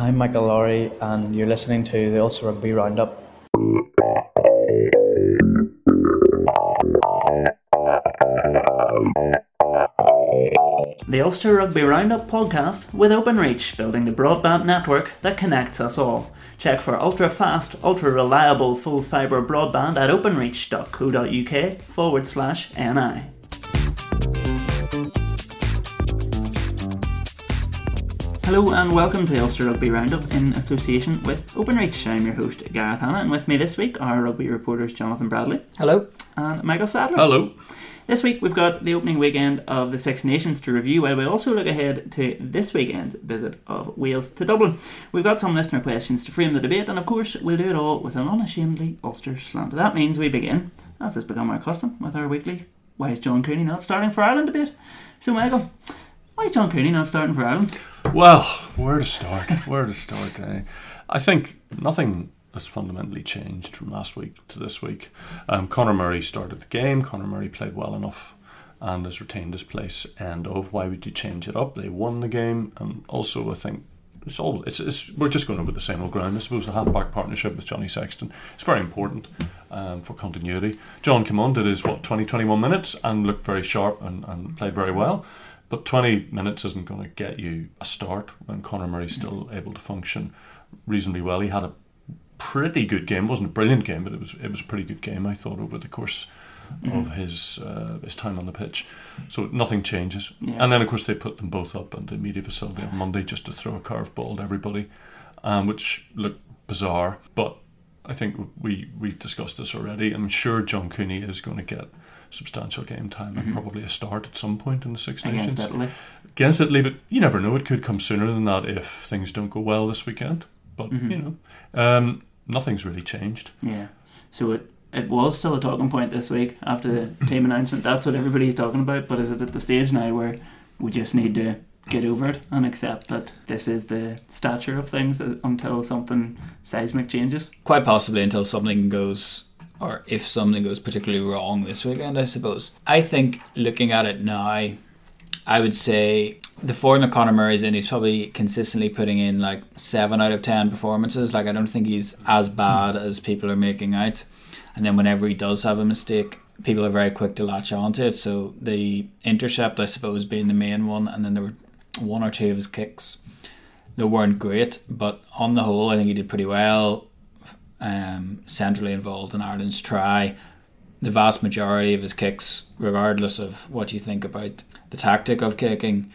I'm Michael Lowry, and you're listening to the Ulster Rugby Roundup. The Ulster Rugby Roundup podcast with OpenReach, building the broadband network that connects us all. Check for ultra fast, ultra reliable full fibre broadband at openreach.co.uk forward slash NI. Hello and welcome to the Ulster Rugby Roundup in association with OpenReach. I'm your host Gareth Hanna, and with me this week are rugby reporters Jonathan Bradley. Hello. And Michael Sadler. Hello. This week we've got the opening weekend of the Six Nations to review, while we also look ahead to this weekend's visit of Wales to Dublin. We've got some listener questions to frame the debate, and of course we'll do it all with an unashamedly Ulster slant. That means we begin, as has become our custom, with our weekly "Why is John Cooney not starting for Ireland?" debate. So, Michael, why is John Cooney not starting for Ireland? Well, where to start? Where to start? Eh? I think nothing has fundamentally changed from last week to this week. Um, Conor Murray started the game. Conor Murray played well enough and has retained his place. And oh, why would you change it up? They won the game, and also I think it's all it's, it's we're just going over the same old ground. I suppose the halfback partnership with Johnny Sexton is very important um, for continuity. John came on, did his what 20, 21 minutes and looked very sharp and, and played very well. But 20 minutes isn't going to get you a start when Conor Murray's still able to function reasonably well. He had a pretty good game. It wasn't a brilliant game, but it was it was a pretty good game. I thought over the course mm-hmm. of his uh, his time on the pitch. So nothing changes. Yeah. And then of course they put them both up in the media facility on Monday just to throw a curveball at everybody, um, which looked bizarre. But I think we we've discussed this already. I'm sure John Cooney is going to get substantial game time and mm-hmm. probably a start at some point in the Six Nations. Against Italy. Against Italy, but you never know. It could come sooner than that if things don't go well this weekend. But, mm-hmm. you know, um, nothing's really changed. Yeah. So it, it was still a talking point this week after the team announcement. That's what everybody's talking about. But is it at the stage now where we just need to get over it and accept that this is the stature of things until something seismic changes? Quite possibly until something goes or if something goes particularly wrong this weekend, I suppose. I think looking at it now, I would say the form that Conor Murray's in, he's probably consistently putting in like seven out of ten performances. Like I don't think he's as bad as people are making out. And then whenever he does have a mistake, people are very quick to latch onto it. So the intercept, I suppose, being the main one, and then there were one or two of his kicks that weren't great, but on the whole, I think he did pretty well um, centrally involved in Ireland's try. The vast majority of his kicks, regardless of what you think about the tactic of kicking,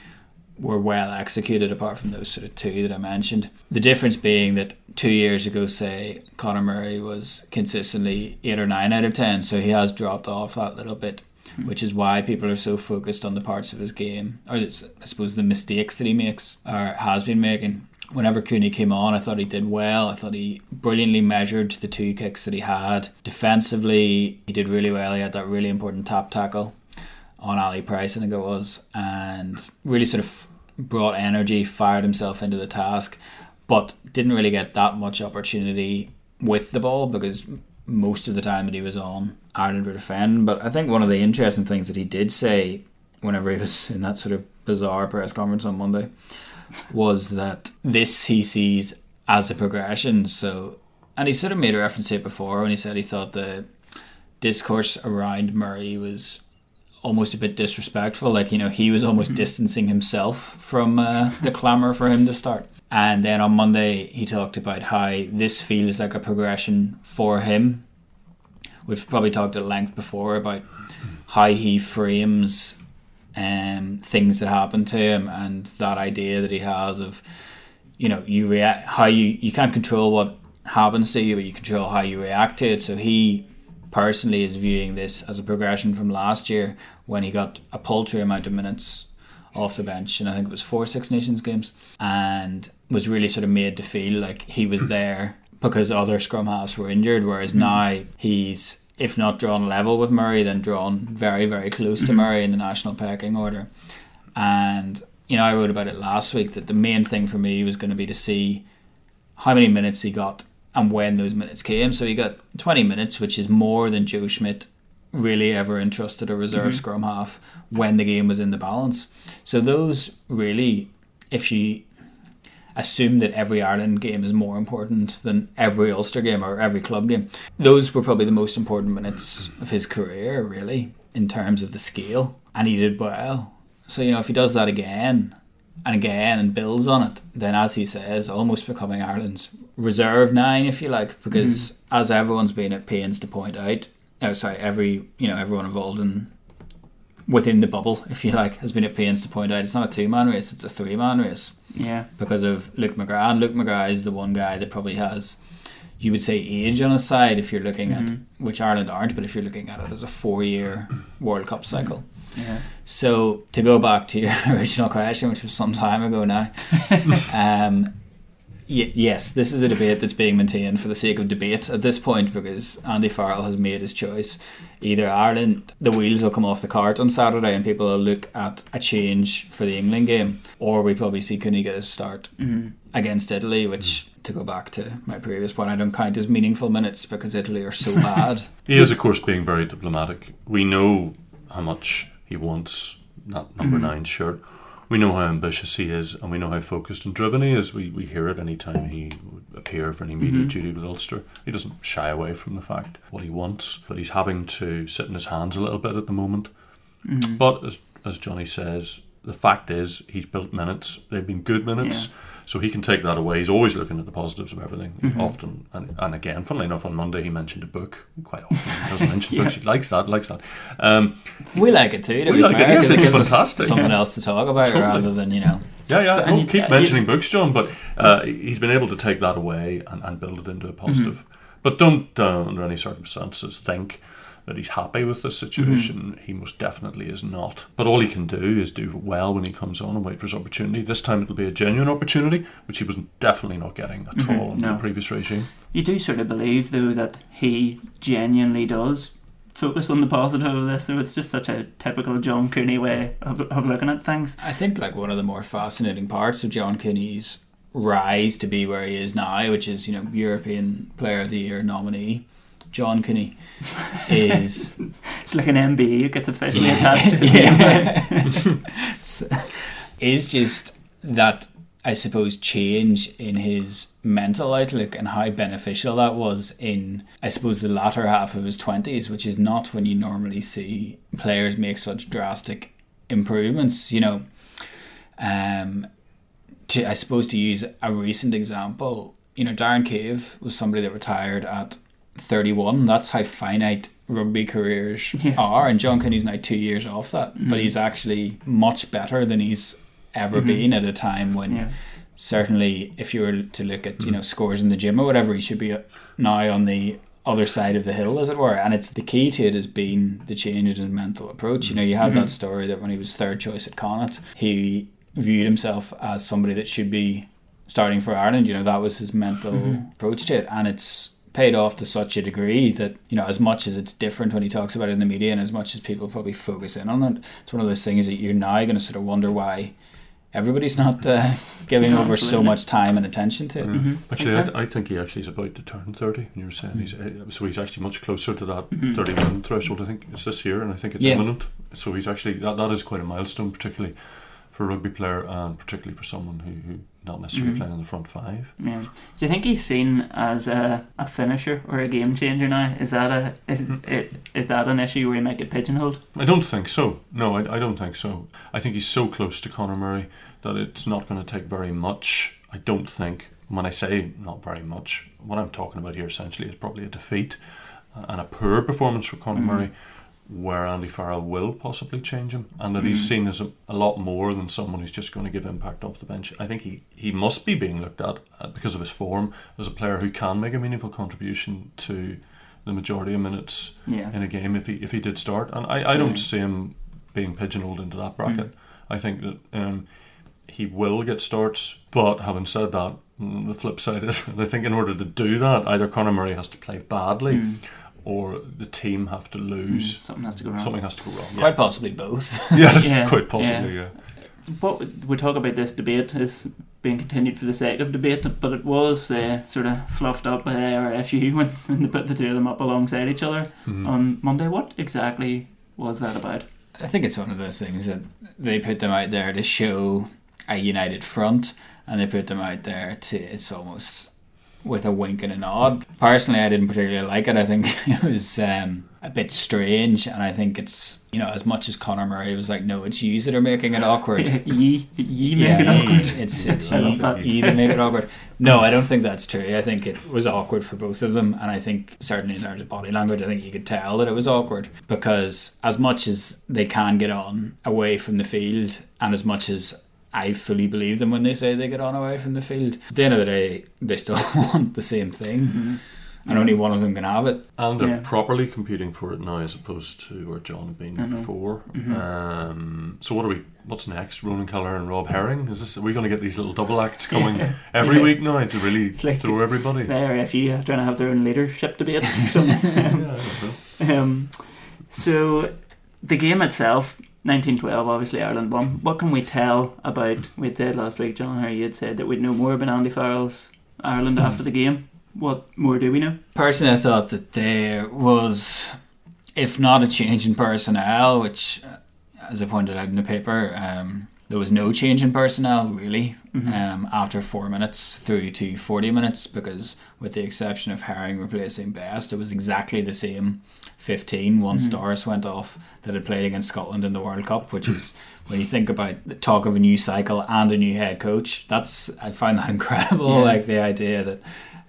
were well executed apart from those sort of two that I mentioned. The difference being that two years ago, say, Conor Murray was consistently eight or nine out of ten, so he has dropped off that little bit, hmm. which is why people are so focused on the parts of his game, or I suppose the mistakes that he makes or has been making whenever Cooney came on, I thought he did well. I thought he brilliantly measured the two kicks that he had. Defensively, he did really well. He had that really important tap tackle on Ali Price, I think it was, and really sort of brought energy, fired himself into the task, but didn't really get that much opportunity with the ball because most of the time that he was on, Ireland would defend. But I think one of the interesting things that he did say whenever he was in that sort of bizarre press conference on Monday was that this he sees as a progression. So, and he sort of made a reference to it before when he said he thought the discourse around Murray was almost a bit disrespectful. Like, you know, he was almost mm-hmm. distancing himself from uh, the clamour for him to start. And then on Monday, he talked about how this feels like a progression for him. We've probably talked at length before about how he frames um, things that happen to him and that idea that he has of you know you react how you you can't control what happens to you but you control how you react to it so he personally is viewing this as a progression from last year when he got a paltry amount of minutes off the bench and I think it was four Six Nations games and was really sort of made to feel like he was there because other scrum halves were injured whereas mm. now he's if not drawn level with Murray, then drawn very, very close to mm-hmm. Murray in the national pecking order. And, you know, I wrote about it last week that the main thing for me was going to be to see how many minutes he got and when those minutes came. So he got 20 minutes, which is more than Joe Schmidt really ever entrusted a reserve mm-hmm. scrum half when the game was in the balance. So those really, if she, assume that every Ireland game is more important than every Ulster game or every club game. Those were probably the most important minutes of his career, really, in terms of the scale. And he did well. So, you know, if he does that again and again and builds on it, then as he says, almost becoming Ireland's reserve nine, if you like, because mm. as everyone's been at pains to point out, oh sorry, every you know, everyone involved in within the bubble, if you like, has been at pains to point out it's not a two man race, it's a three man race. Yeah. Because of Luke McGrath. And Luke McGrath is the one guy that probably has you would say age on his side if you're looking mm-hmm. at which Ireland aren't, but if you're looking at it as a four year World Cup cycle. Yeah. So to go back to your original question, which was some time ago now, um, yes, this is a debate that's being maintained for the sake of debate at this point because Andy Farrell has made his choice. Either Ireland, the wheels will come off the cart on Saturday and people will look at a change for the England game, or we probably see Cooney get a start mm-hmm. against Italy, which to go back to my previous point, I don't count as meaningful minutes because Italy are so bad. he is, of course, being very diplomatic. We know how much he wants that number mm-hmm. nine shirt. We know how ambitious he is, and we know how focused and driven he is. We, we hear it any time he would appear for any media mm-hmm. duty with Ulster. He doesn't shy away from the fact what he wants, but he's having to sit in his hands a little bit at the moment. Mm-hmm. But as, as Johnny says, the fact is he's built minutes. They've been good minutes. Yeah. So he can take that away. He's always looking at the positives of everything. Mm-hmm. Often, and, and again, funnily enough, on Monday he mentioned a book. Quite often he doesn't mention yeah. books. He likes that. Likes that. Um, we like it too. To we like fair, it. Yes, it's it fantastic. Something yeah. else to talk about totally. rather than you know. Yeah, yeah. We'll keep mentioning books, John. But uh, he's been able to take that away and, and build it into a positive. Mm-hmm. But don't, uh, under any circumstances, think that he's happy with the situation. Mm-hmm. He most definitely is not. But all he can do is do well when he comes on and wait for his opportunity. This time it'll be a genuine opportunity, which he was definitely not getting at mm-hmm. all in no. the previous regime. You do sort of believe, though, that he genuinely does focus on the positive of this. So it's just such a typical John Cooney way of, of looking at things. I think like one of the more fascinating parts of John Cooney's rise to be where he is now, which is you know European Player of the Year nominee, John Cooney is it's like an MBE who gets officially attached to yeah. is just that I suppose change in his mental outlook and how beneficial that was in I suppose the latter half of his twenties, which is not when you normally see players make such drastic improvements. You know, um, to I suppose to use a recent example, you know, Darren Cave was somebody that retired at 31. That's how finite rugby careers yeah. are. And John Cooney's now two years off that, mm-hmm. but he's actually much better than he's ever mm-hmm. been at a time when. Yeah. Certainly, if you were to look at you know scores in the gym or whatever, he should be now on the other side of the hill, as it were. And it's the key to it has been the change in his mental approach. You know, you have mm-hmm. that story that when he was third choice at Connacht, he viewed himself as somebody that should be starting for Ireland. You know, that was his mental mm-hmm. approach to it, and it's paid off to such a degree that you know as much as it's different when he talks about it in the media and as much as people probably focus in on it it's one of those things that you're now going to sort of wonder why everybody's not uh, giving no, over absolutely. so much time and attention to it. Mm-hmm. Actually, okay. I, I, think he actually is about to turn 30. And you were saying mm-hmm. he's uh, so he's actually much closer to that mm-hmm. 31 threshold. I think it's this year, and I think it's yeah. imminent. So he's actually that, that is quite a milestone, particularly for a rugby player and particularly for someone who, who not necessarily mm-hmm. playing in the front five. Yeah. Do you think he's seen as a, a finisher or a game changer now? Is that a is mm-hmm. it is that an issue where he might get pigeonholed? I don't think so. No, I, I don't think so. I think he's so close to Conor Murray that it's not going to take very much. I don't think. When I say not very much, what I'm talking about here essentially is probably a defeat and a poor performance for Conor mm-hmm. Murray where Andy Farrell will possibly change him, and that mm. he's seen as a, a, lot more than someone who's just going to give impact off the bench. I think he, he must be being looked at uh, because of his form as a player who can make a meaningful contribution to the majority of minutes yeah. in a game if he if he did start. And I, I don't mm. see him being pigeonholed into that bracket. Mm. I think that um, he will get starts, but having said that, mm, the flip side is I think in order to do that, either Conor Murray has to play badly mm or the team have to lose. Mm, something has to go wrong. Something has to go wrong. Quite possibly both. yes, yeah, quite possibly. Yeah. yeah. What we talk about this debate is being continued for the sake of debate, but it was uh, sort of fluffed up by the RFU when, when they put the two of them up alongside each other mm-hmm. on Monday. What exactly was that about? I think it's one of those things that they put them out there to show a united front, and they put them out there to it's almost with a wink and a nod. Personally, I didn't particularly like it. I think it was um, a bit strange, and I think it's you know as much as Conor Murray was like, no, it's you that are making it awkward. ye, ye make Yeah, it awkward. it's it's I love you, that. you that make it awkward. No, I don't think that's true. I think it was awkward for both of them, and I think certainly in terms of body language, I think you could tell that it was awkward because as much as they can get on away from the field, and as much as I fully believe them when they say they get on away from the field, at the end of the day, they still want the same thing, and only one of them can have it. And they're Yeah. properly competing for it now, as opposed to where John had been before. Mm-hmm. Um, so what are we? What's next? Ronan Kelleher and Rob Herring. Is this? Are we going to get these little double acts coming every Yeah. week now to really It's like throw everybody? The RFU trying to have their own leadership debate or something. Yeah, I don't know. Um, so the game itself, 1912, obviously Ireland won. What can we tell about? We had said last week, John, how you had said that we'd know more about Andy Farrell's Ireland after the game. What more do we know? Personally, I thought that there was, if not a change in personnel, which, uh, as I pointed out in the paper, um, there was no change in personnel really um, after four minutes through to 40 minutes because, with the exception of Herring replacing Best, it was exactly the same 15 once Doris went off that had played against Scotland in the World Cup, which is. When you think about the talk of a new cycle and a new head coach, that's I find that incredible. Yeah. Like the idea that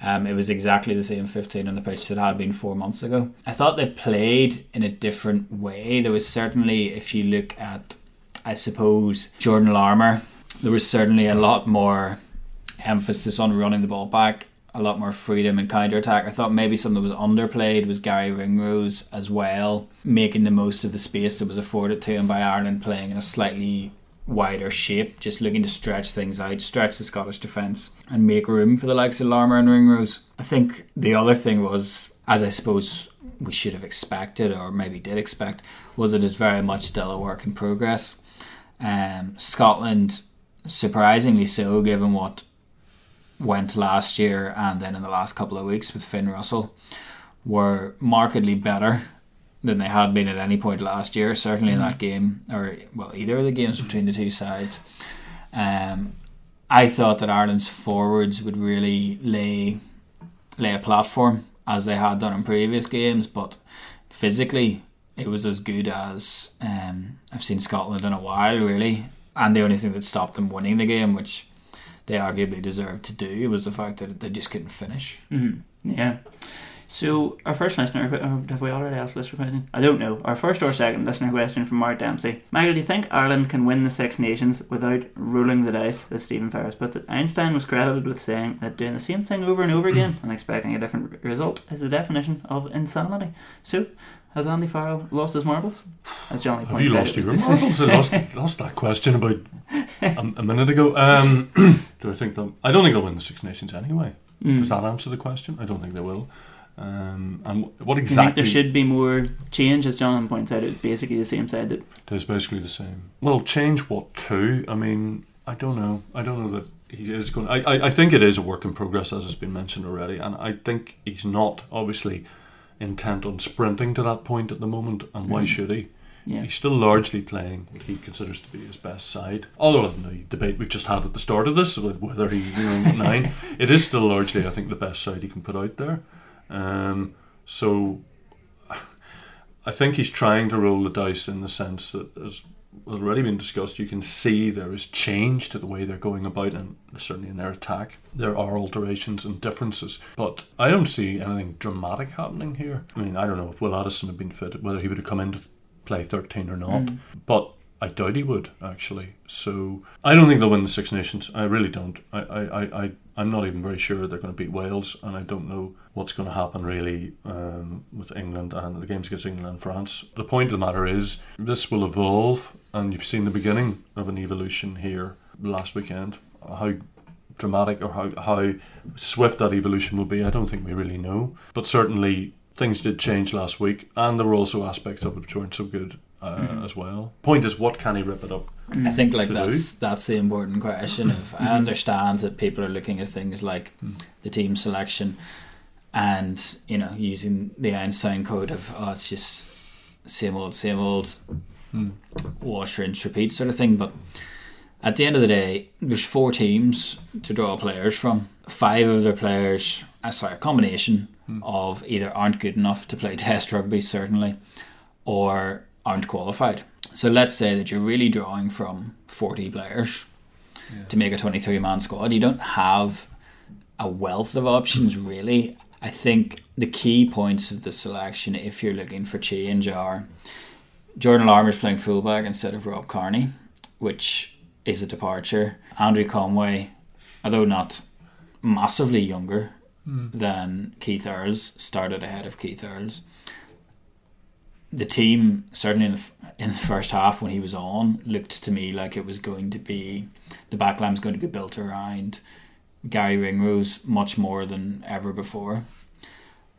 um, it was exactly the same 15 on the pitch that had been four months ago. I thought they played in a different way. There was certainly, if you look at, I suppose, Jordan Larmour, there was certainly a lot more emphasis on running the ball back, a lot more freedom and counter attack. I thought maybe something that was underplayed was Gary Ringrose as well, making the most of the space that was afforded to him by Ireland playing in a slightly wider shape, just looking to stretch things out, stretch the Scottish defence, and make room for the likes of Larmour and Ringrose. I think the other thing was, as I suppose we should have expected, or maybe did expect, was it is very much still a work in progress. Um, Scotland, surprisingly so, given what went last year and then in the last couple of weeks with Finn Russell, were markedly better than they had been at any point last year. Certainly in that game, or well, either of the games between the two sides. Um, I thought that Ireland's forwards would really lay lay a platform as they had done in previous games, but physically it was as good as um, I've seen Scotland in a while, really. And the only thing that stopped them winning the game, which they arguably deserved to do, was the fact that they just couldn't finish. Mm-hmm. Yeah. So our first listener, uh, have we already asked listener question? I don't know. Our first or second listener question from Mark Dempsey. Michael, do you think Ireland can win the Six Nations without rolling the dice, as Stephen Ferris puts it? Einstein was credited with saying that doing the same thing over and over again and expecting a different result is the definition of insanity. So, has Andy Farrell lost his marbles? As Johnny Have you out, lost was your marbles? I lost, lost that question about a, a minute ago. Um, do I think they'll? I don't think they'll win the Six Nations anyway. Mm. Does that answer the question? I don't think they will. Um, and what Do you think exactly? there should be more change? As Jonathan points out, it's basically the same side that It's basically the same. Well, change what to? I mean, I don't know. I don't know that he is going. I, I, I think it is a work in progress, as has been mentioned already, and I think he's not obviously intent on sprinting to that point at the moment. And why Mhm. should he? yeah. He's still largely playing what he considers to be his best side. Although in the debate we've just had at the start of this, with whether he's you know, nine, it is still largely, I think, the best side he can put out there. Um, so I think he's trying to roll the dice in the sense that, as already been discussed, you can see there is change to the way they're going about, and certainly in their attack, there are alterations and differences. But I don't see anything dramatic happening here. I mean, I don't know if Will Addison had been fit, whether he would have come in to play 13 or not. Mm. But I doubt he would actually. So I don't think they'll win the Six Nations. I really don't. I, I, I, I I'm not even very sure they're going to beat Wales, and I don't know what's going to happen really um, with England and the games against England and France. The point of the matter is this will evolve, and you've seen the beginning of an evolution here last weekend. How dramatic or how how swift that evolution will be, I don't think we really know. But certainly things did change last week, and there were also aspects of it which weren't so good uh, Mhm. as well. Point is, what can he rip it up? I think like that's that's the important question. Of I understand that people are looking at things like Mm. the team selection, and you know using the Einstein code of oh it's just same old same old Hmm. wash rinse repeat sort of thing. But At the end of the day, there's four teams to draw players from. Five of their players, uh, sorry, a combination of either aren't good enough to play Test rugby, certainly, or aren't qualified. So let's say that you're really drawing from 40 players to make a 23 man squad. You don't have a wealth of options, really. I think the key points of the selection, if you're looking for change, are Jordan Larmour's playing fullback instead of Rob Kearney, which is a departure. Andrew Conway, although not massively younger hmm. than Keith Earls, started ahead of Keith Earls. The team, certainly in the, in the first half when he was on, looked to me like it was going to be the backline was going to be built around Gary Ringrose much more than ever before.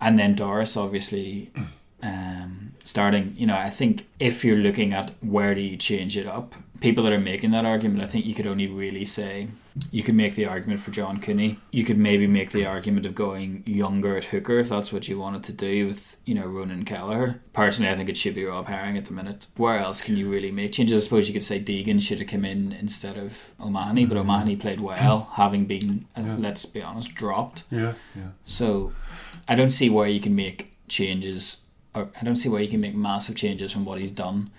And then Doris, obviously, um, starting, you know, I think if you're looking at where do you change it up, people that are making that argument, I think you could only really say you could make the argument for John Cooney. You could maybe make the argument of going younger at hooker if that's what you wanted to do with, you know, Ronan Kelleher. Personally, I think it should be Rob Herring at the minute. Where else can you really make changes? I suppose you could say Deegan should have come in instead of O'Mahony, but O'Mahony played well, having been, uh, Yeah. let's be honest, dropped. Yeah, yeah. So I don't see where you can make changes, or I don't see where you can make massive changes from what he's done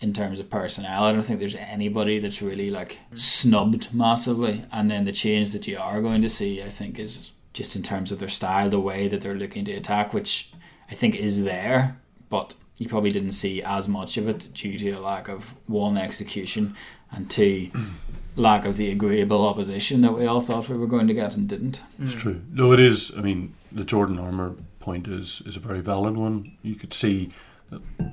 in terms of personnel. I don't think there's anybody that's really like snubbed massively. And then the change that you are going to see, I think, is just in terms of their style, the way that they're looking to attack, which I think is there, but you probably didn't see as much of it due to a lack of one execution and two lack of the agreeable opposition that we all thought we were going to get and didn't. It's true. No, it is. I mean, the Jordan Larmour point is is a very valid one. You could see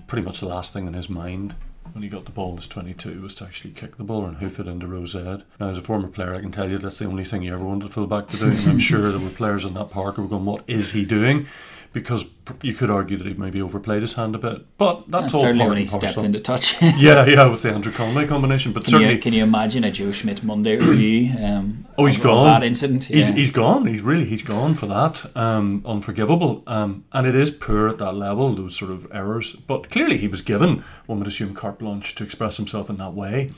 pretty much the last thing in his mind when he got the ball in 22 was to actually kick the ball and hoof it into Rosette. Now, as a former player, I can tell you that's the only thing he ever wanted fullback to do. And I'm sure there were players in that park who were going, "What is he doing?" Because you could argue that he maybe overplayed his hand a bit, but that's all certainly part when he and stepped into touch. Yeah, yeah, with the Andrew Conway combination, but Can certainly you, can you imagine a Joe Schmidt Monday review? Um, Oh, he's gone. That incident. He's, he's gone. He's really he's gone for that. Um, unforgivable. Um, and it is poor at that level. Those sort of errors. But clearly, he was given one would assume carte blanche to express himself in that way,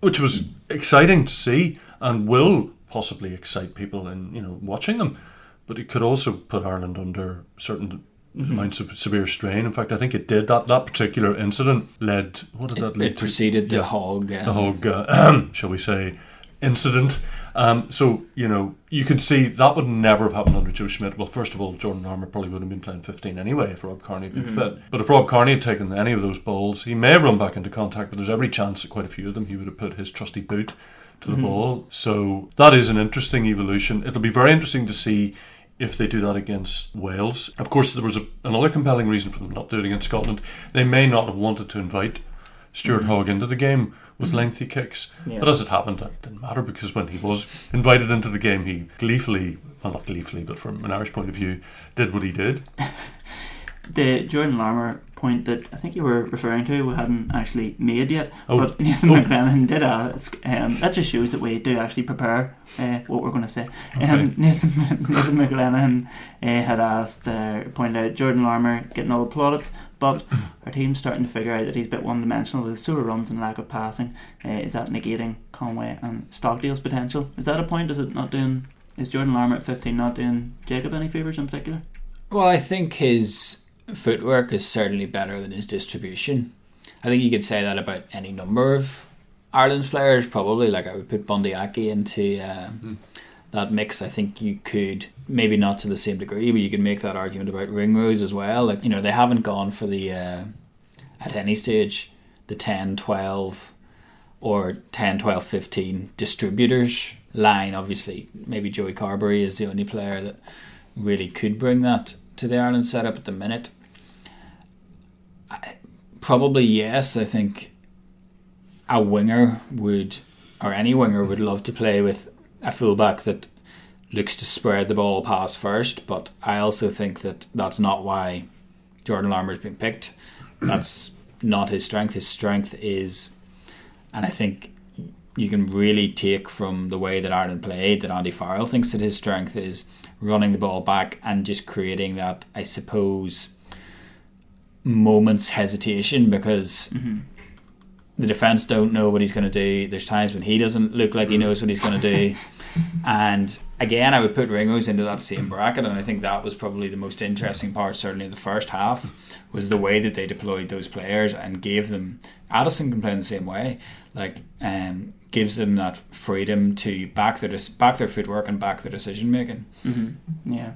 which was exciting to see and will possibly excite people in you know watching them. But it could also put Ireland under certain amounts of severe strain. In fact, I think it did. That that particular incident led. What did that it, lead it to? preceded the Yeah Hogg. Um, the whole, uh, shall we say, incident. Um, so you know, you can see that would never have happened under Joe Schmidt. Well, first of all, Jordan Larmour probably wouldn't have been playing 15 anyway if Rob Kearney had been fit. But if Rob Kearney had taken any of those balls, he may have run back into contact. But there's every chance that quite a few of them he would have put his trusty boot to the ball. So that is an interesting evolution. It'll be very interesting to see. If they do that against Wales, of course, there was a, another compelling reason for them not doing it against Scotland. They may not have wanted to invite Stuart mm. Hogg into the game with mm. lengthy kicks. Yeah. But as it happened, that didn't matter because when he was invited into the game, he gleefully, well, not gleefully, but from an Irish point of view, did what he did. The Jordan Larmour point that I think you were referring to, we hadn't actually made yet, Oh. but Nathan Oh. McLennan did ask. Um, that just shows that we do actually prepare uh, what we're going to say. Um, Nathan, Nathan McLennan uh, had asked, uh, pointed out Jordan Larmour getting all the plaudits, but our team's starting to figure out that he's a bit one dimensional with his solo runs and lack of passing. Uh, is that negating Conway and Stockdale's potential? Is that a point? Is it not doing? Is Jordan Larmour at 15 not doing Jacob any favours in particular? Well, I think his footwork is certainly better than his distribution. I think you could say that about any number of Ireland's players. Probably, like I would put Bundee Aki into uh, that mix. I think you could maybe not to the same degree, but you could make that argument about Ringrose as well. Like you know, they haven't gone for the uh, at any stage the 10, 12 or 10, 12, 15 distributors line. Obviously, maybe Joey Carbery is the only player that really could bring that to the Ireland setup at the minute. I, probably yes. I think a winger would, or any winger would love to play with a fullback that looks to spread the ball pass first. But I also think that that's not why Jordan Larmour's been picked. That's not his strength. His strength is, and I think you can really take from the way that Ireland played that Andy Farrell thinks that his strength is running the ball back and just creating that, I suppose, moments hesitation because the defense don't know what he's going to do. There's times when he doesn't look like he knows what he's going to do. And again, I would put Ringrose into that same bracket, and I think that was probably the most interesting part, certainly in the first half, was the way that they deployed those players and gave them. Addison can play in the same way, like um, gives them that freedom to back their back their footwork and back their decision making. Mm-hmm. Yeah.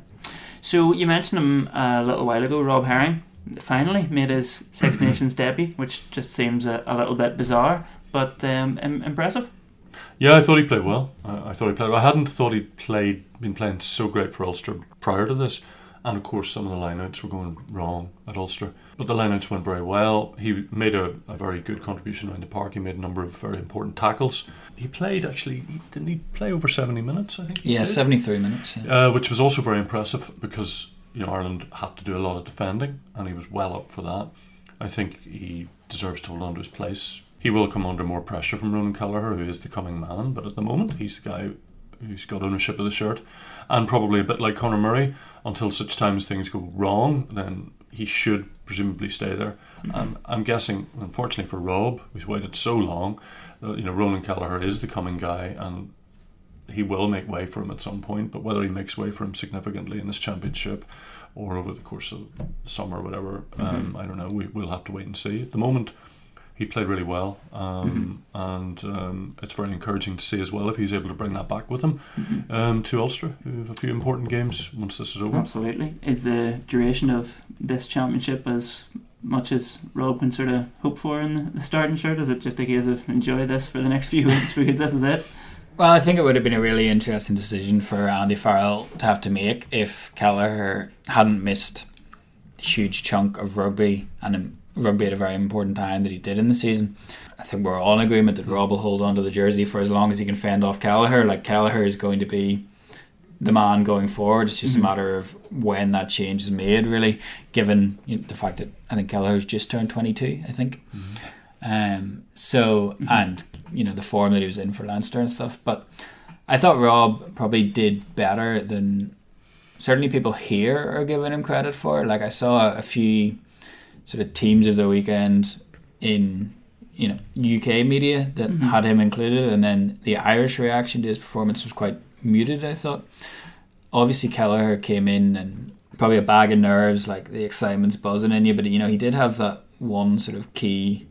So you mentioned him a little while ago, Rob Herring. Finally made his Six Nations debut, which just seems a, a little bit bizarre, but um, Im- impressive. Yeah, I thought he played well. I, I thought he played. Well. I hadn't thought he'd played been playing so great for Ulster prior to this, and of course some of the lineouts were going wrong at Ulster. But the lineouts went very well. He made a, a very good contribution around the park. He made a number of very important tackles. He played actually. Didn't he play over seventy minutes? I think. Yeah, seventy three minutes. Yeah. Uh, which was also very impressive because you know Ireland had to do a lot of defending, and he was well up for that. I think he deserves to hold on to his place he will come under more pressure from Ronan Kelleher, who is the coming man. But at the moment, he's the guy who's got ownership of the shirt, and probably a bit like Conor Murray. Until such times things go wrong, then he should presumably stay there. Mm-hmm. Um, I'm guessing, unfortunately for Rob, who's waited so long, uh, you know, Ronan Kelleher is the coming guy, and he will make way for him at some point. But whether he makes way for him significantly in this championship or over the course of summer, or whatever, mm-hmm. um, I don't know. We, we'll have to wait and see. At the moment he played really well, um, mm-hmm. and um, it's very encouraging to see as well if he's able to bring that back with him mm-hmm. um, to Ulster. a few important games once this is over. Absolutely. Is the duration of this championship as much as Rob can sort of hope for in the starting shirt? Is it just a case of enjoy this for the next few weeks because this is it? Well, I think it would have been a really interesting decision for Andy Farrell to have to make if Kelleher hadn't missed a huge chunk of rugby and rugby at a very important time that he did in the season. I think we're all in agreement that Rob will hold on to the jersey for as long as he can fend off Kelleher. Like Kelleher is going to be the man going forward. It's just mm-hmm. a matter of when that change is made, really, given the fact that I think Kelleher's just turned 22, I think. Mm-hmm. Um, so, mm-hmm. and, you know, the form that he was in for Leinster and stuff. But I thought Rob probably did better than certainly people here are giving him credit for. Like, I saw a few sort of teams of the weekend in you know UK media that mm-hmm. had him included, and then the Irish reaction to his performance was quite muted. I thought. Obviously, Kelleher came in and probably a bag of nerves, like the excitement's buzzing in you. But you know, he did have that one sort of key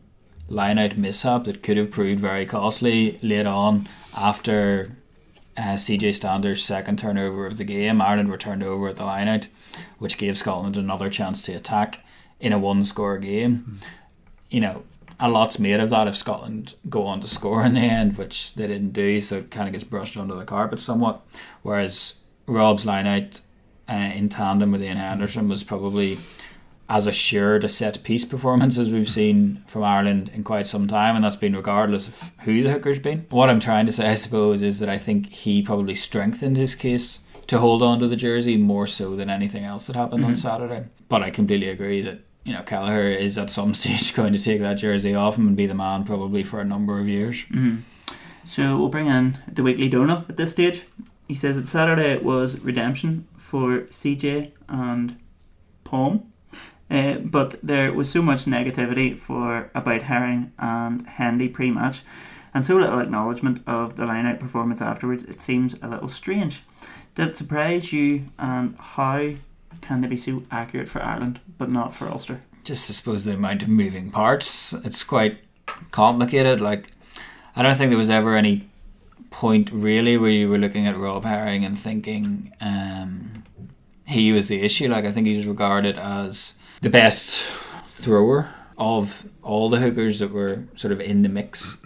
line out mishap that could have proved very costly late on after uh, CJ Stander's second turnover of the game. Ireland were turned over at the line out, which gave Scotland another chance to attack in a one score game. Mm. You know, a lot's made of that if Scotland go on to score in the end, which they didn't do, so it kind of gets brushed under the carpet somewhat. Whereas Rob's line out uh, in tandem with Ian Henderson was probably as assured a set piece performance as we've seen from Ireland in quite some time, and that's been regardless of who the hooker's been. What I'm trying to say, I suppose, is that I think he probably strengthened his case to hold on to the jersey more so than anything else that happened mm-hmm. on Saturday. But I completely agree that you know Kelleher is at some stage going to take that jersey off him and be the man probably for a number of years. Mm-hmm. So we'll bring in the weekly donut at this stage. He says that Saturday was redemption for CJ and Palm. Uh, but there was so much negativity for about Herring and Hendy pre-match, and so little acknowledgement of the line-out performance afterwards. It seems a little strange. Did it surprise you, and how can they be so accurate for Ireland but not for Ulster? Just I suppose the amount of moving parts. It's quite complicated. Like I don't think there was ever any point really where you were looking at Rob Herring and thinking um, he was the issue. Like I think he's regarded as the best thrower of all the hookers that were sort of in the mix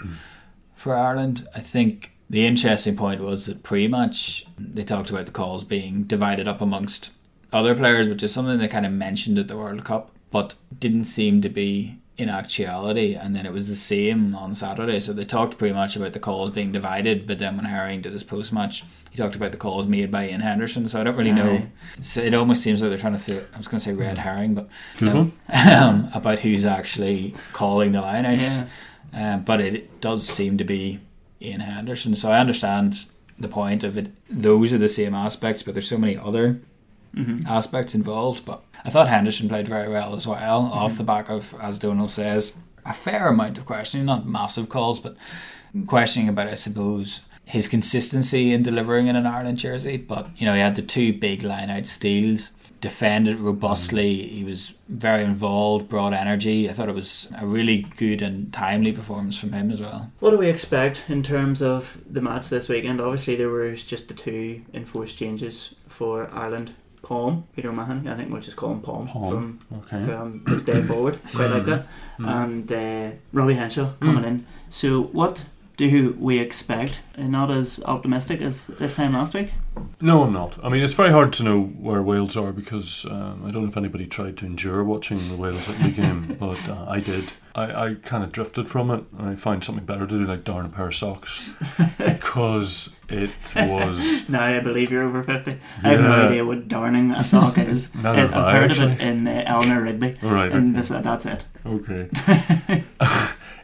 for Ireland. I think the interesting point was that pre-match they talked about the calls being divided up amongst other players, which is something they kind of mentioned at the World Cup, but didn't seem to be in actuality. And then it was the same on Saturday. So they talked pretty much about the calls being divided, but then when Herring did his post match, he talked about the calls made by Ian Henderson. So I don't really know. It's, it almost seems like they're trying to say, I was going to say red herring, but no, um, about who's actually calling the line Yeah. Um, but it does seem to be Ian Henderson. So I understand the point of it. Those are the same aspects, but there's so many other mm-hmm. aspects involved. But I thought Henderson played very well as well, mm-hmm. off the back of, as Donald says, a fair amount of questioning, not massive calls, but questioning about, I suppose, his consistency in delivering in an Ireland jersey. But you know, he had the two big line out steals, defended robustly. He was very involved, brought energy. I thought it was a really good and timely performance from him as well. What do we expect in terms of the match this weekend? Obviously, there was just the two enforced changes for Ireland. Palm, Peter Mahoney, I think we'll just call him Palm, Palm, from Okay. from this day forward. Quite like that. Mm. And uh, Robbie Henshaw coming in. So, what do we expect? Uh, Not as optimistic as this time last week. No, I'm not. I mean, it's very hard to know where Wales are because um, I don't know if anybody tried to endure watching the Wales Italy game, but uh, I did. I, I kind of drifted from it, and I find something better to do, like darn a pair of socks, because it was. Now I believe you're over 50. I have no idea what darning a sock is. Neither I've I, heard of it in uh, Eleanor Rigby. All right. And this, that's it. Okay.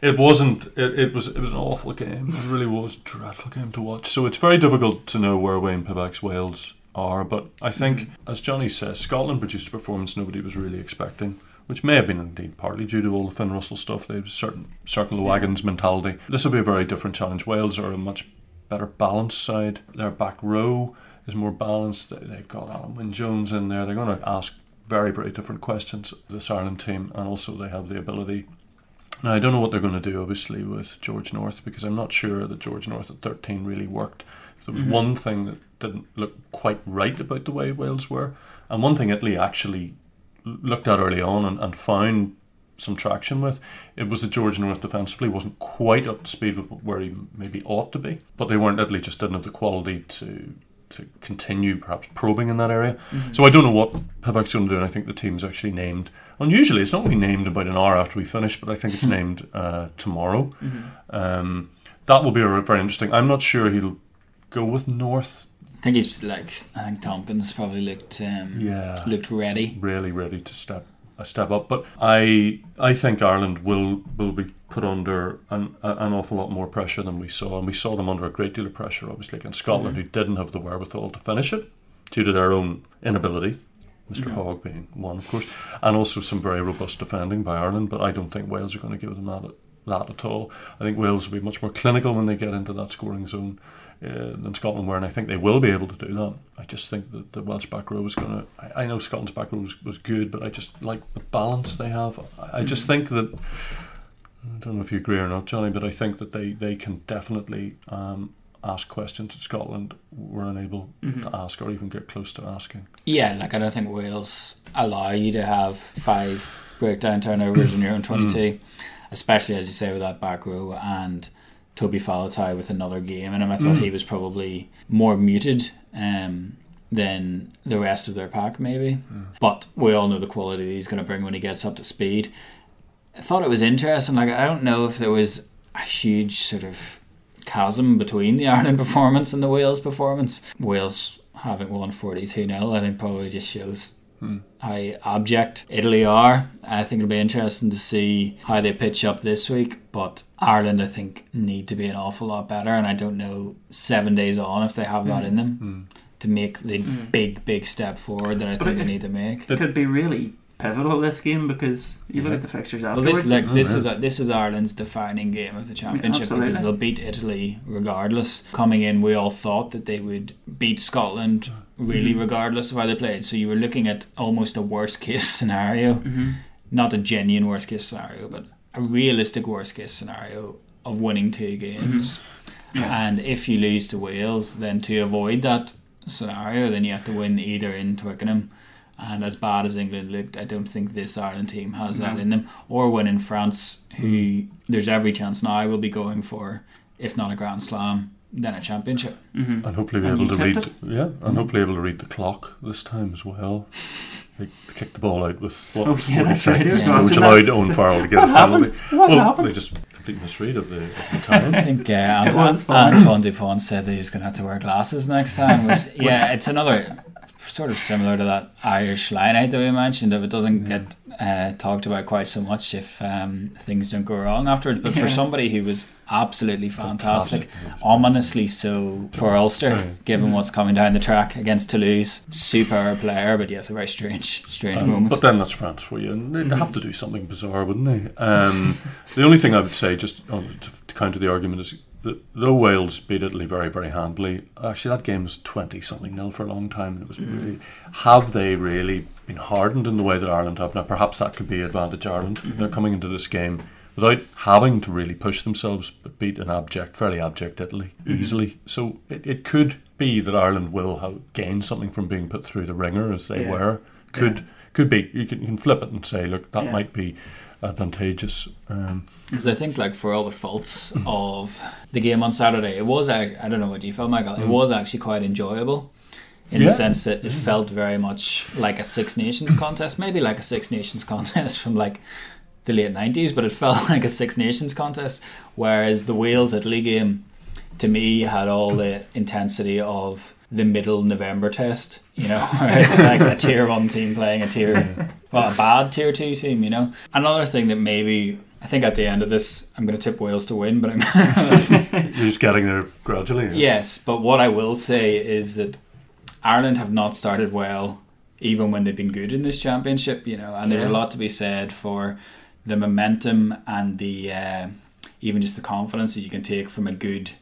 it wasn't. It, it was. It was an awful game. It really was a dreadful game to watch. So it's very difficult to know where Wayne Pivac's Wales are. But I think, as Johnny says, Scotland produced a performance nobody was really expecting. Which may have been indeed partly due to all the Finn Russell stuff. They have certain circle the wagons mentality. This will be a very different challenge. Wales are a much better balanced side. Their back row is more balanced. They- They've got Alun Wyn Jones in there. They're going to ask very, very different questions this Ireland team, and also they have the ability. Now I don't know what they're going to do, obviously, with George North because I'm not sure that George North at 13 really worked. If there was Mhm. one thing that didn't look quite right about the way Wales were, and one thing Italy actually looked at early on and, and found some traction with. It was that George North defensively wasn't quite up to speed with where he maybe ought to be, but they weren't. Italy just didn't have the quality to to continue perhaps probing in that area. So I don't know what Pivac's going to do, and I think the team's actually named. Unusually, it's not really named about an hour after we finish, but I think it's named uh, tomorrow. Um, that will be a very interesting. I'm not sure he'll go with North. I think he's like I think Tompkins probably looked um, Yeah, looked ready. really ready to step a step up. But I I think Ireland will will be put under an, an awful lot more pressure than we saw, and we saw them under a great deal of pressure, obviously against Scotland, who didn't have the wherewithal to finish it due to their own inability. Mr. Hogg being one, of course, and also some very robust defending by Ireland. But I don't think Wales are going to give them that that at all. I think Wales will be much more clinical when they get into that scoring zone uh, than Scotland were, and I think they will be able to do that. I just think that the Welsh back row is going to. I, I know Scotland's back row was, was good, but I just like the balance they have. I, I just think that. I don't know if you agree or not, Johnny, but I think that they, they can definitely um, ask questions that Scotland were unable to ask or even get close to asking. Yeah, like I don't think Wales allow you to have five breakdown turnovers in your own 22, especially as you say with that back row and Toby Faletau with another game in him. I thought he was probably more muted um, than the rest of their pack, maybe. But we all know the quality he's going to bring when he gets up to speed. I thought it was interesting. Like I don't know if there was a huge sort of chasm between the Ireland performance and the Wales performance. Wales having won 42 0, I think probably just shows Hmm. how abject Italy are. I think it'll be interesting to see how they pitch up this week. But Ireland, I think, need to be an awful lot better. And I don't know seven days on if they have that hmm. in them hmm. to make the big, big step forward that I But think they need to make. It could be really pivotal this game because you look at the fixtures Well, afterwards. this like this Oh, is this is Ireland's defining game of the championship absolutely. because they'll beat Italy regardless. Coming in, we all thought that they would beat Scotland really Mm-hmm. regardless of how they played. So you were looking at almost a worst case scenario, Mm-hmm. not a genuine worst case scenario, but a realistic worst case scenario of winning two games. Mm-hmm. Yeah. And if you lose to Wales, then to avoid that scenario, then you have to win either in Twickenham. And as bad as England looked, I don't think this Ireland team has that in them. Or win in France, who there's every chance now I will be going for, if not a Grand Slam, then a championship. Mhm. And hopefully be And able to read, tipped yeah, and hopefully able to read the clock this time as well. They kicked the ball out with what, Oh, yeah, 40 that's right, I was seconds, which allowed that. Owen Farrell to get What his happened? penalty. What well, happened? they just complete misread of the, of the time. I think uh, Antoine. Antoine Dupont said that he was going to have to wear glasses next time. Which, yeah, it's another sort of similar to that Irish line out that we mentioned. If it doesn't get uh, talked about quite so much, if um, things don't go wrong afterwards, but Yeah. for somebody who was absolutely fantastic, Fantastic. ominously so for Ulster, Yeah. given what's coming down the track against Toulouse, superb player, but yes, a very strange, strange Um, moment. but then that's France for you, and they'd have to do something bizarre, wouldn't they? Um, the only thing I would say, just on, to, to counter the argument, is though Wales beat Italy very, very handily, actually that game was twenty something nil for a long time. It was mm. really have they really been hardened in the way that Ireland have now? Perhaps that could be advantage Ireland. They're mm-hmm. coming into this game without having to really push themselves, but beat an abject, fairly abject Italy mm-hmm. easily. So it, it could be that Ireland will have gained something from being put through the ringer as they Yeah. were. Could could be. You can, you can flip it and say, look, that Yeah. might be advantageous. Um, Because I think, like, for all the faults of the game on Saturday, it was, I, I don't know what you felt, Michael, it was actually quite enjoyable in Yeah. the sense that it felt very much like a Six Nations contest, maybe like a Six Nations contest from like the late 90s, but it felt like a Six Nations contest. Whereas the Wales at League game, to me, had all the intensity of the middle November test, you know, where it's like a tier one team playing a tier, well, a bad tier two team, you know. Another thing that maybe I think at the end of this, I'm going to tip Wales to win, but I'm you're just getting there gradually. yes. But what I will say is that Ireland have not started well, even when they've been good in this championship. You know, and there's Yeah. a lot to be said for the momentum and the uh, even just the confidence that you can take from a good.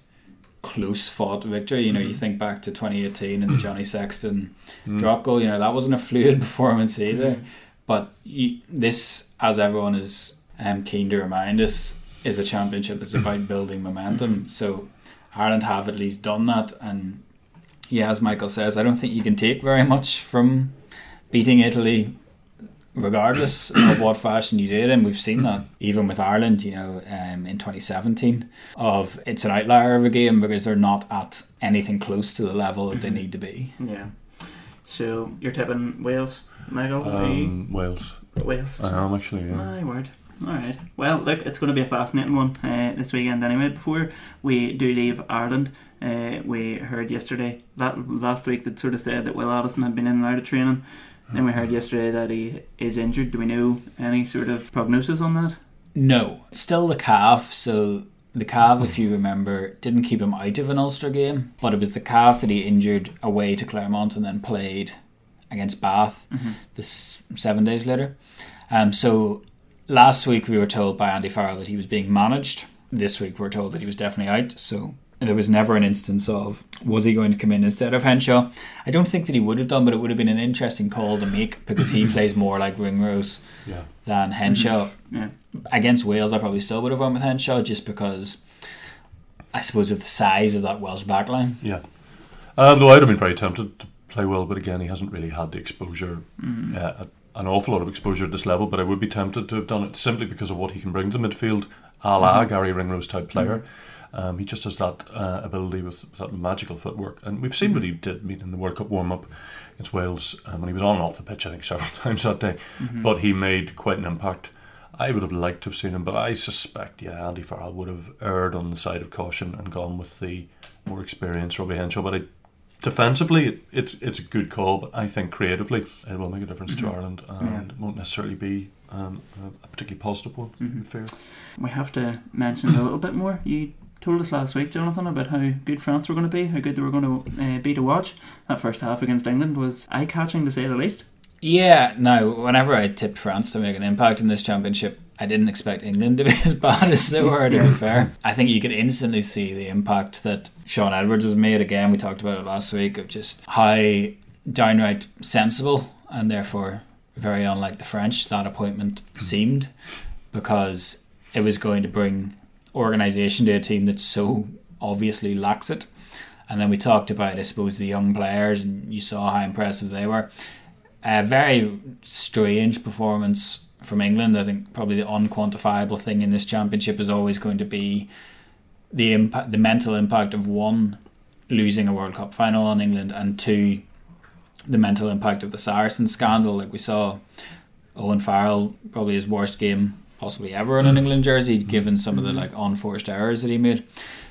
Close fought victory. You know, you mm. think back to 2018 and the Johnny Sexton mm. drop goal. You know, that wasn't a fluid performance either. Mm-hmm. But you, this, as everyone is um, keen to remind us, is a championship. It's about building momentum. So Ireland have at least done that. And yeah, as Michael says, I don't think you can take very much from beating Italy, regardless of what fashion you did. And we've seen that even with Ireland, you know, um, in 2017, of it's an outlier of a game because they're not at anything close to the level that they need to be. Yeah. So you're tipping Wales, Michael? Are you- Um, Wales. Wales. I am actually. Yeah. My word. All right. Well, look, it's going to be a fascinating one uh, this weekend anyway. Before we do leave Ireland, uh, we heard yesterday, that last week, that sort of said that Will Addison had been in and out of training. Then we heard yesterday that he is injured. Do we know any sort of prognosis on that? No, still the calf. So the calf, if you remember, didn't keep him out of an Ulster game, but it was the calf that he injured away to Clermont and then played against Bath this seven days later. Um, so last week we were told by Andy Farrell that he was being managed. This week we're told that he was definitely out. So there was never an instance of was he going to come in instead of Henshaw. I don't think that he would have done, but it would have been an interesting call to make because he plays more like Ringrose Yeah. than Henshaw Yeah. against Wales, I probably still would have won with Henshaw just because I suppose of the size of that Welsh backline. Yeah. Um, though I'd have been very tempted to play well, but again, he hasn't really had the exposure, uh, an awful lot of exposure at this level. But I would be tempted to have done it simply because of what he can bring to midfield, a la Garry Ringrose type player. Um, he just has that uh, ability with, with that magical footwork, and we've seen what he did meet in the World Cup warm up against Wales um, when he was on and off the pitch. I think several times that day, but he made quite an impact. I would have liked to have seen him, but I suspect, yeah, Andy Farrell would have erred on the side of caution and gone with the more experienced Robbie Henshaw. But I, defensively, it, it's it's a good call, but I think creatively it will make a difference to Ireland and it won't necessarily be um, a, particularly positive one. Fair. We have to mention a little bit more. You told us last week, Jonathan, about how good France were going to be, how good they were going to uh, be to watch. That first half against England was eye catching to say the least. Yeah, no, whenever I tipped France to make an impact in this championship, I didn't expect England to be as bad as they were, to be fair. I think you could instantly see the impact that Shaun Edwards has made. Again, we talked about it last week of just how downright sensible and therefore very unlike the French that appointment seemed because it was going to bring organisation to a team that so obviously lacks it. And then we talked about, I suppose, the young players, and you saw how impressive they were. A very strange performance from England. I think probably the unquantifiable thing in this championship is always going to be the impact, the mental impact of one losing a World Cup final on England, and two the mental impact of the Saracen scandal. Like we saw, Owen Farrell probably his worst game possibly ever in an England jersey, given some of the like unforced errors that he made.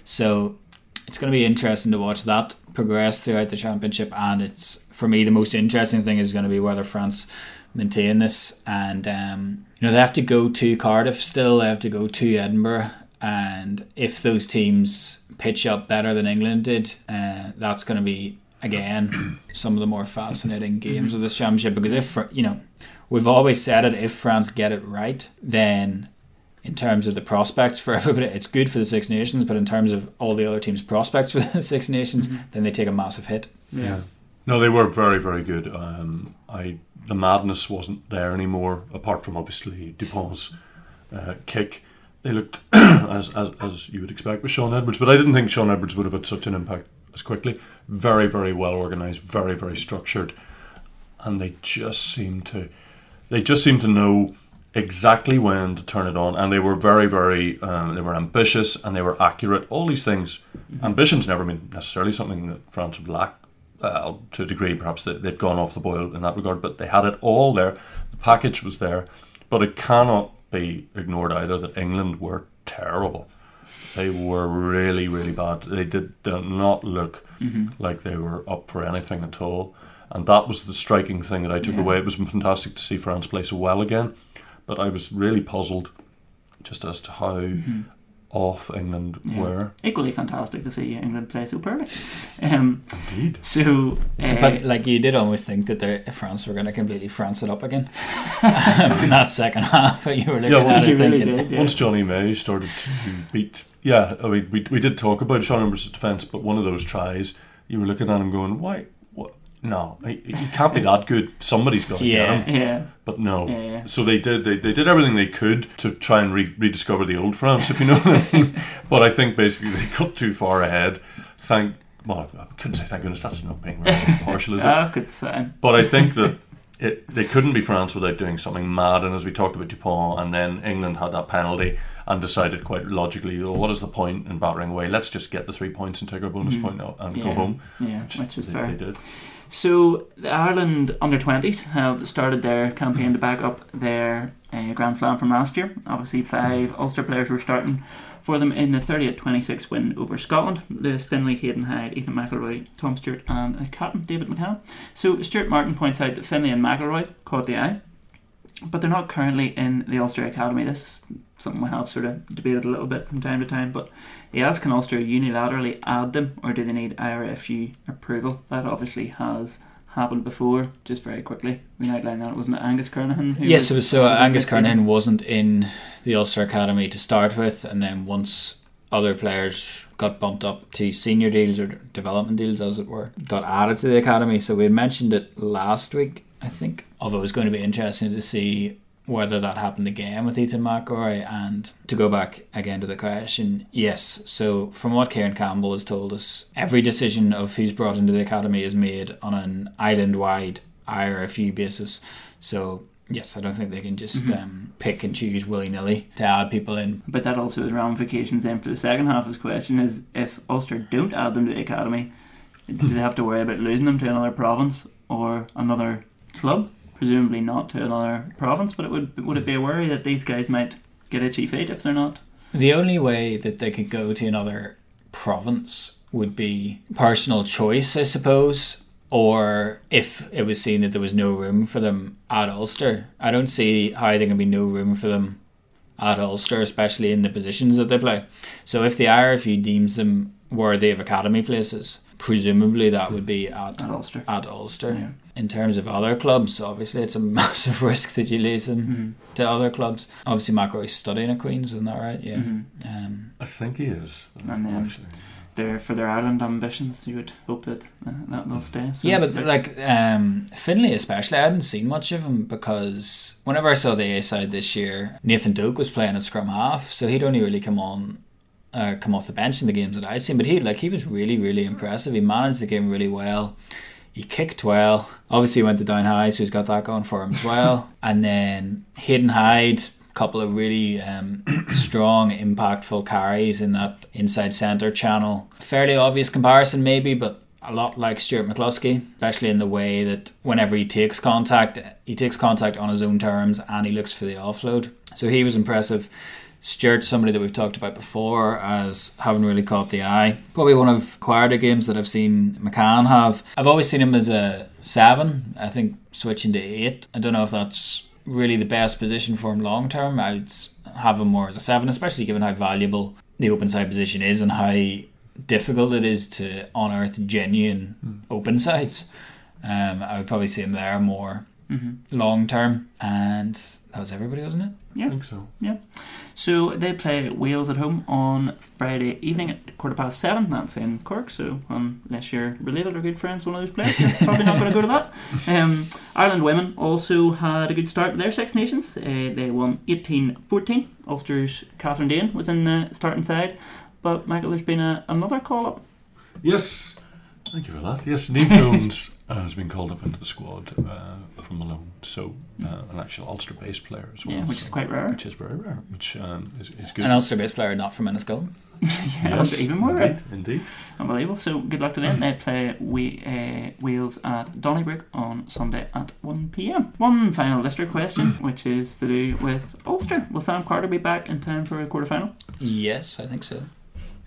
So it's going to be interesting to watch that progress throughout the championship. And it's for me the most interesting thing is going to be whether France maintain this. And um, you know they have to go to Cardiff still. They have to go to Edinburgh. And if those teams pitch up better than England did, uh, that's going to be again some of the more fascinating games of this championship. Because if you know, we've always said it: if France get it right, then in terms of the prospects for everybody, it's good for the Six Nations. But in terms of all the other teams' prospects for the Six Nations, then they take a massive hit. Yeah. No, they were very, very good. Um, I the madness wasn't there anymore, apart from obviously Dupont's uh, kick. They looked as, as as you would expect with Shaun Edwards, but I didn't think Shaun Edwards would have had such an impact as quickly. Very, very well organised, very, very structured, and they just seemed to they just seemed to know exactly when to turn it on, and they were very, very um, they were ambitious and they were accurate. All these things, ambition's never been necessarily something that France would lack. Uh, to a degree, perhaps they, they'd gone off the boil in that regard, but they had it all there. The package was there, but it cannot be ignored either that England were terrible. They were really, really bad. They did, did not look like they were up for anything at all. And that was the striking thing that I took Yeah. away. It was fantastic to see France play so well again, but I was really puzzled just as to how off England Mm-hmm. Yeah. were. Equally fantastic to see England play so poorly. Um, Indeed. so, uh, But like you did almost think that the France were going to completely France it up again in that second half. You were looking Yeah, well, at it really thinking, did. Yeah. Once Jonny May started to beat, yeah, I mean, we, we did talk about Shaun Edwards' defence, but one of those tries, you were looking at him going, why? No, he, he can't be that good. Somebody's got to Yeah. get him. yeah. But no. Yeah, yeah. So they did. They, they did everything they could to try and re- rediscover the old France, if you know what I mean. But I think basically they got too far ahead. Thank. Well, I couldn't say thank goodness. That's not being very impartial, is it? Oh, it's fine. But I think that it, they couldn't be France without doing something mad. And as we talked about Dupont, and then England had that penalty and decided quite logically, oh, what is the point in battering away? Let's just get the three points and take our bonus mm. point now and go home. Yeah, which was they, fair. They did. So the Ireland under 20s have started their campaign to back up their uh, Grand Slam from last year. Obviously, five Ulster players were starting for them in the 30 26 win over Scotland. Lewis Finlay, Hayden Hyde, Ethan McElroy, Tom Stewart, and a captain, David McCann. So Stuart Martin points out that Finley and McElroy caught the eye, but they're not currently in the Ulster Academy. This is something we have sort of debated a little bit from time to time, but he asks can Ulster unilaterally add them or do they need IRFU approval? That obviously has happened before. Just very quickly, we outline that. It wasn't it Angus Kernohan who Yes, was so uh, the Angus mid-season? Kernohan wasn't in the Ulster Academy to start with, and then once other players got bumped up to senior deals or development deals, as it were, got added to the academy. So we mentioned it last week, I think. Although it was going to be interesting to see whether that happened again with Ethan McElroy. And to go back again to the question, yes. So from what Kieran Campbell has told us, every decision of who's brought into the academy is made on an island-wide IRFU basis. So yes, I don't think they can just um, pick and choose willy nilly to add people in. But that also has ramifications then for the second half of his question is if Ulster don't add them to the academy, do they have to worry about losing them to another province or another club? Presumably not to another province, but it would would it be a worry that these guys might get itchy feet if they're not? The only way that they could go to another province would be personal choice, I suppose, or if it was seen that there was no room for them at Ulster. I don't see how there can be no room for them at Ulster, especially in the positions that they play. So if the IRFU deems them worthy of academy places, presumably that would be at At Ulster. at Ulster. Yeah. In terms of other clubs, obviously it's a massive risk that you lose them Mhm. to other clubs. Obviously, McElroy's studying at Queens, isn't that right? Yeah. Mhm. Um, I think he is. And then- actually. Their, for their Ireland ambitions, you would hope that uh, that they'll stay. So yeah, but like um, Finlay, especially, I hadn't seen much of him because whenever I saw the A side this year, Nathan Doak was playing at scrum half, so he'd only really come on, uh, come off the bench in the games that I'd seen. But he like he was really, really impressive. He managed the game really well. He kicked well. Obviously, he went to down high, so he's got that going for him as well. and then Hayden Hyde, couple of really um, strong, impactful carries in that inside centre channel. Fairly obvious comparison, maybe, but a lot like Stuart McCloskey, especially in the way that whenever he takes contact, he takes contact on his own terms and he looks for the offload. So he was impressive. Stuart, somebody that we've talked about before, as having really caught the eye. Probably one of quieter games that I've seen McCann have. I've always seen him as a seven. I think switching to eight. I don't know if that's really the best position for him long term. I'd have him more as a seven, especially given how valuable the open side position is and how difficult it is to unearth genuine Hmm. open sides. Um, I would probably see him there more Mm-hmm. long term, and that was everybody, wasn't it? I Yeah. think so. So they play Wales at home on Friday evening at quarter past seven. That's in Cork. So unless you're related or good friends with one of those players, you're probably not going to go to that. Um, Ireland women also had a good start to their Six Nations. Uh, they won 18-14. Ulster's Kathryn Dane was in the starting side. But Michael, there's been a, another call up. Yes, thank you for that. Yes, Neve Jones uh, has been called up into the squad uh, from Malone, so uh, an actual Ulster bass player as well. Yeah, which is quite rare. Which is very rare, which um, is, is good. An Ulster bass player not from Enniskillen. Yeah, Yes, even more rare. indeed, indeed. Unbelievable. So good luck to them. They play we, uh, Wales at Donnybrook on Sunday at 1 pm. One final listener question, which is to do with Ulster. Will Sam Carter be back in time for a quarter final? Yes, I think so.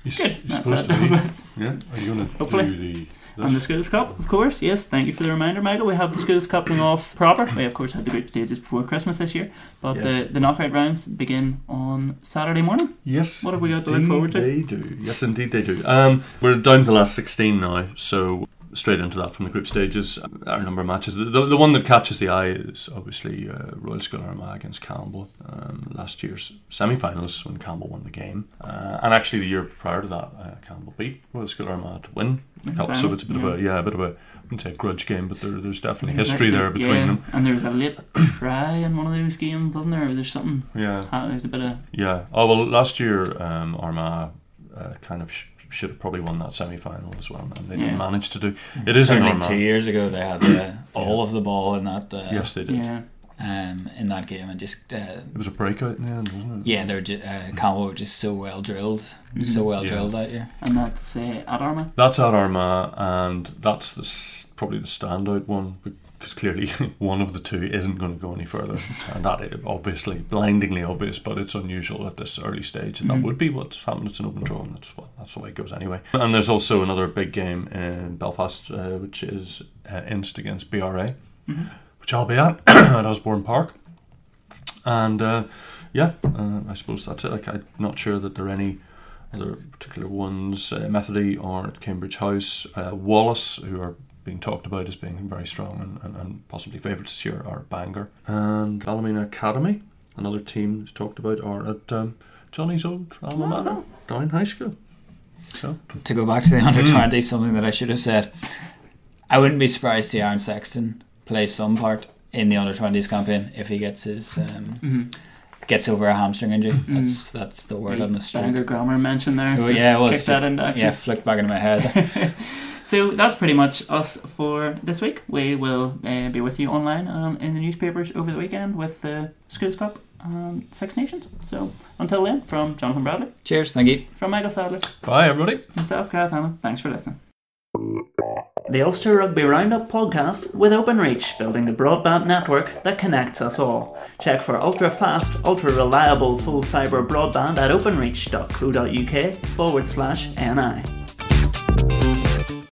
He's, Good. he's That's supposed that to be. Yeah, are you going to do the? And the Schools Cup, of course. Yes, thank you for the reminder, Michael. We have the Schools Cup coming off proper. We, of course, had the group stages before Christmas this year. But Yes. the, the knockout rounds begin on Saturday morning. Yes. What have we got to look forward to? They do. Yes, indeed they do. Um, we're down to the last 16 now, so straight into that from the group stages. Our number of matches. The, the, the one that catches the eye is obviously uh, Royal School Armagh against Campbell. Um, last year's semi finals when Campbell won the game. Uh, and actually, the year prior to that, uh, Campbell beat Royal School Armagh to win the cup. So it's a bit of a, yeah, a bit of a, I wouldn't say a grudge game, but there, there's definitely There's history like there between yeah, them. And there was a late try in one of those games, wasn't there? There's something. Yeah. uh, There's a bit of. Yeah. Oh well, last year um, Armagh uh, kind of sh- should have probably won that semi final as well, and they Yeah. didn't manage to do. It is in Certainly Armagh. two years ago they had uh, all of the ball in that uh, Yes, they did. Yeah. um, in that game and just uh, It was a breakout in the end, wasn't it? yeah they were just, uh, Campbell were just so well drilled Mhm. so well Yeah. drilled that year And that's uh, at Armagh. That's at Armagh, and that's the probably the standout one because clearly one of the two isn't going to go any further, and that is obviously blindingly obvious, but it's unusual at this early stage. and That Mhm. would be what's happened. It's an open draw, and that's well, that's the way it goes anyway. And there's also another big game in Belfast, uh, which is uh, Inst against BRA, Mhm. which I'll be at at Osborne Park, and uh, yeah, uh, I suppose that's it. Like I'm not sure that there are any other particular ones, uh, Methody or at Cambridge House, uh, Wallace, who are being talked about as being very strong and, and, and possibly favourites this year, are Bangor, and Ballymena Academy, another team that's talked about, are at um, Johnny's old alma Oh, mater, Down High School. So to go back to the under Mm. 20 something that I should have said I wouldn't be surprised to see Aaron Sexton play some part in the under 20s campaign if he gets his um, Mm-hmm. gets over a hamstring injury Mm. that's that's the word on the street Bangor grammar mentioned there. Oh, just yeah, it was just- that into action. yeah flicked back into my head So that's pretty much us for this week. We will uh, be with you online and in the newspapers over the weekend with the Schools Cup and Six Nations. So until then, from Jonathan Bradley, cheers thank you from Michael Sadlier, bye everybody. myself, Gareth Hanna, thanks for listening. The Ulster Rugby Roundup podcast with OpenReach, building the broadband network that connects us all. Check for ultra fast, ultra reliable full fibre broadband at openreach.co.uk forward slash NI.